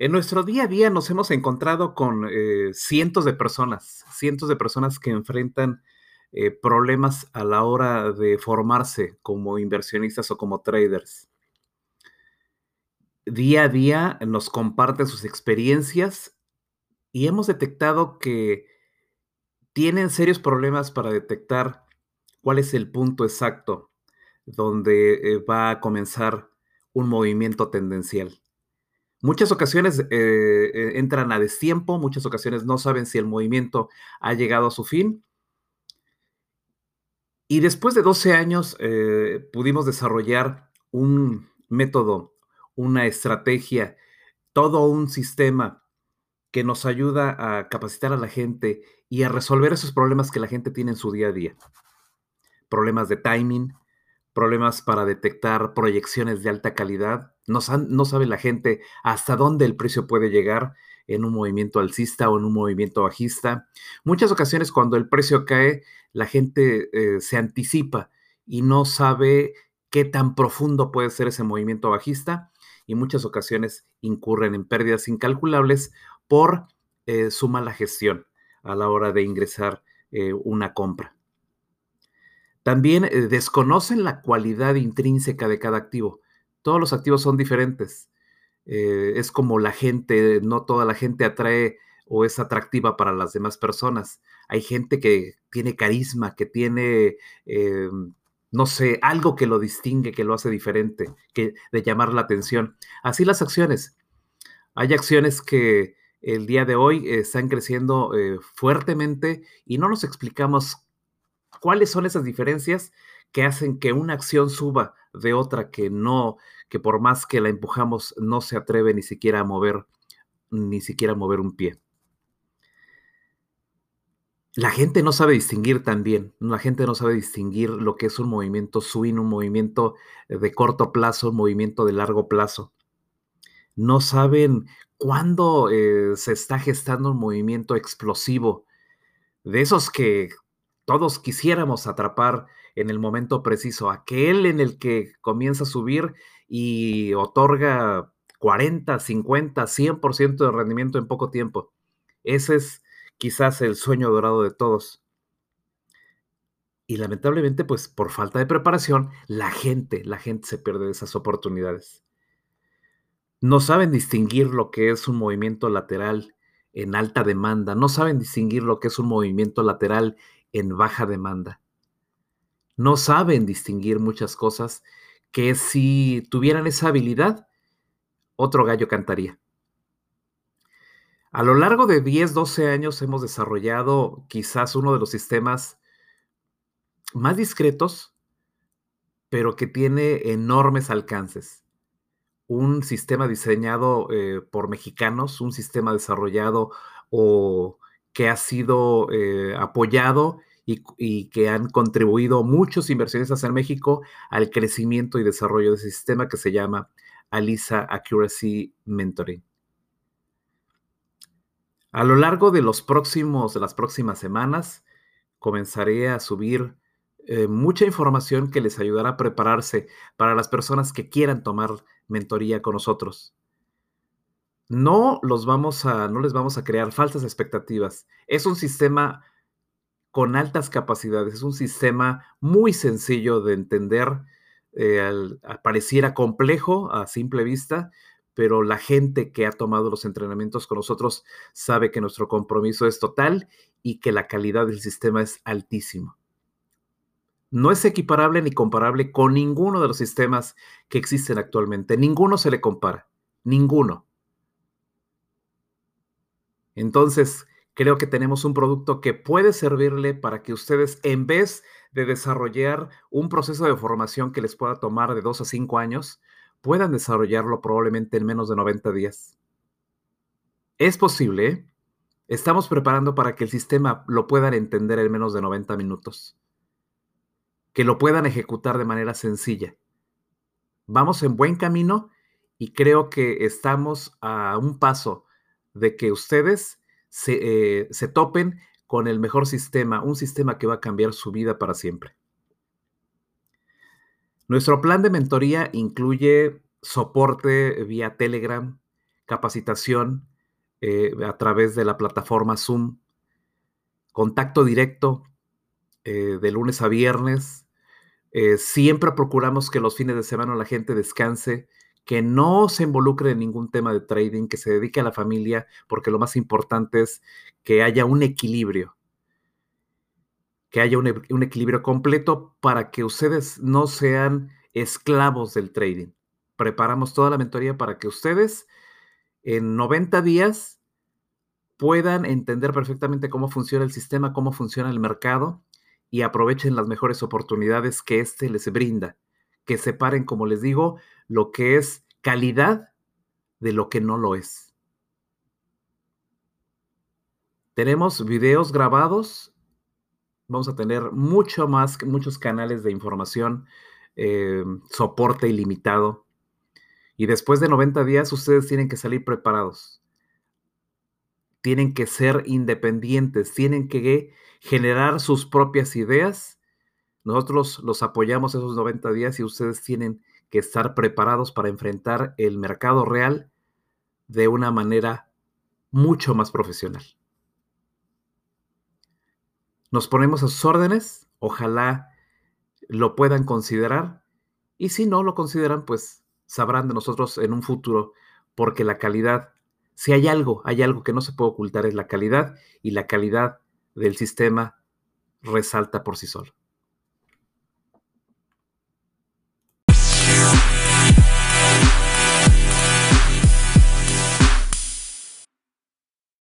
En nuestro día a día nos hemos encontrado con eh, cientos de personas, cientos de personas que enfrentan eh, problemas a la hora de formarse como inversionistas o como traders. Día a día nos comparten sus experiencias y hemos detectado que tienen serios problemas para detectar cuál es el punto exacto donde eh, va a comenzar un movimiento tendencial. Muchas ocasiones eh, eh, entran a destiempo, muchas ocasiones no saben si el movimiento ha llegado a su fin. Y después de 12 años eh, pudimos desarrollar un método, una estrategia, todo un sistema que nos ayuda a capacitar a la gente y a resolver esos problemas que la gente tiene en su día a día. Problemas de timing, problemas para detectar proyecciones de alta calidad. No, sabe la gente hasta dónde el precio puede llegar en un movimiento alcista o en un movimiento bajista. Muchas ocasiones cuando el precio cae, la gente eh, se anticipa y no sabe qué tan profundo puede ser ese movimiento bajista y muchas ocasiones incurren en pérdidas incalculables por eh, su mala gestión a la hora de ingresar eh, una compra. También desconocen la cualidad intrínseca de cada activo. Todos los activos son diferentes. Eh, es como la gente, no toda la gente atrae o es atractiva para las demás personas. Hay gente que tiene carisma, que tiene, eh, no sé, algo que lo distingue, que lo hace diferente, que de llamar la atención. Así las acciones. Hay acciones que el día de hoy están creciendo fuertemente y no nos explicamos ¿Cuáles son esas diferencias que hacen que una acción suba de otra que no, que por más que la empujamos no se atreve ni siquiera a mover, ni siquiera a mover un pie? La gente no sabe distinguir también, la gente no sabe distinguir lo que es un movimiento swing, un movimiento de corto plazo, un movimiento de largo plazo. No saben cuándo eh, se está gestando un movimiento explosivo, de esos que todos quisiéramos atrapar en el momento preciso, aquel en el que comienza a subir y otorga 40, 50, 100% de rendimiento en poco tiempo. Ese es quizás el sueño dorado de todos. Y lamentablemente, pues por falta de preparación, la gente, la gente se pierde esas oportunidades. No saben distinguir lo que es un movimiento lateral en alta demanda, no saben distinguir lo que es un movimiento lateral en baja demanda. No saben distinguir muchas cosas que si tuvieran esa habilidad, otro gallo cantaría. A lo largo de 10, 12 años hemos desarrollado quizás uno de los sistemas más discretos, pero que tiene enormes alcances. Un sistema diseñado eh, por mexicanos, un sistema desarrollado o que ha sido eh, apoyado y, que han contribuido muchos inversionistas en México al crecimiento y desarrollo de ese sistema que se llama Alisa Accuracy Mentoring. A lo largo de los próximos, de las próximas semanas, comenzaré a subir eh, mucha información que les ayudará a prepararse para las personas que quieran tomar mentoría con nosotros no los vamos a, no les vamos a crear falsas expectativas. Es un sistema con altas capacidades, es un sistema muy sencillo de entender, eh, pareciera complejo a simple vista, pero la gente que ha tomado los entrenamientos con nosotros sabe que nuestro compromiso es total y que la calidad del sistema es altísimo. No es equiparable ni comparable con ninguno de los sistemas que existen actualmente. Ninguno se le compara. Ninguno. Entonces, creo que tenemos un producto que puede servirle para que ustedes, en vez de desarrollar un proceso de formación que les pueda tomar de dos a cinco años, puedan desarrollarlo probablemente en menos de 90 días. Es posible. Estamos preparando para que el sistema lo puedan entender en menos de 90 minutos. Que lo puedan ejecutar de manera sencilla. Vamos en buen camino y creo que estamos a un paso de que ustedes se, eh, se topen con el mejor sistema, un sistema que va a cambiar su vida para siempre. Nuestro plan de mentoría incluye soporte vía Telegram, capacitación eh, a través de la plataforma Zoom, contacto directo eh, de lunes a viernes. Siempre procuramos que los fines de semana la gente descanse, que no se involucre en ningún tema de trading, que se dedique a la familia, porque lo más importante es que haya un equilibrio, que haya un, equilibrio completo para que ustedes no sean esclavos del trading. Preparamos toda la mentoría para que ustedes en 90 días puedan entender perfectamente cómo funciona el sistema, cómo funciona el mercado y aprovechen las mejores oportunidades que éste les brinda. Que separen, como les digo, lo que es calidad de lo que no lo es. Tenemos videos grabados. Vamos a tener mucho más, muchos canales de información, eh, soporte ilimitado. Y después de 90 días, ustedes tienen que salir preparados. Tienen que ser independientes, tienen que generar sus propias ideas. Nosotros los apoyamos esos 90 días y ustedes tienen que estar preparados para enfrentar el mercado real de una manera mucho más profesional. Nos ponemos a sus órdenes, ojalá lo puedan considerar y si no lo consideran, pues sabrán de nosotros en un futuro, porque la calidad, si hay algo, hay algo que no se puede ocultar, es la calidad y la calidad del sistema resalta por sí solo.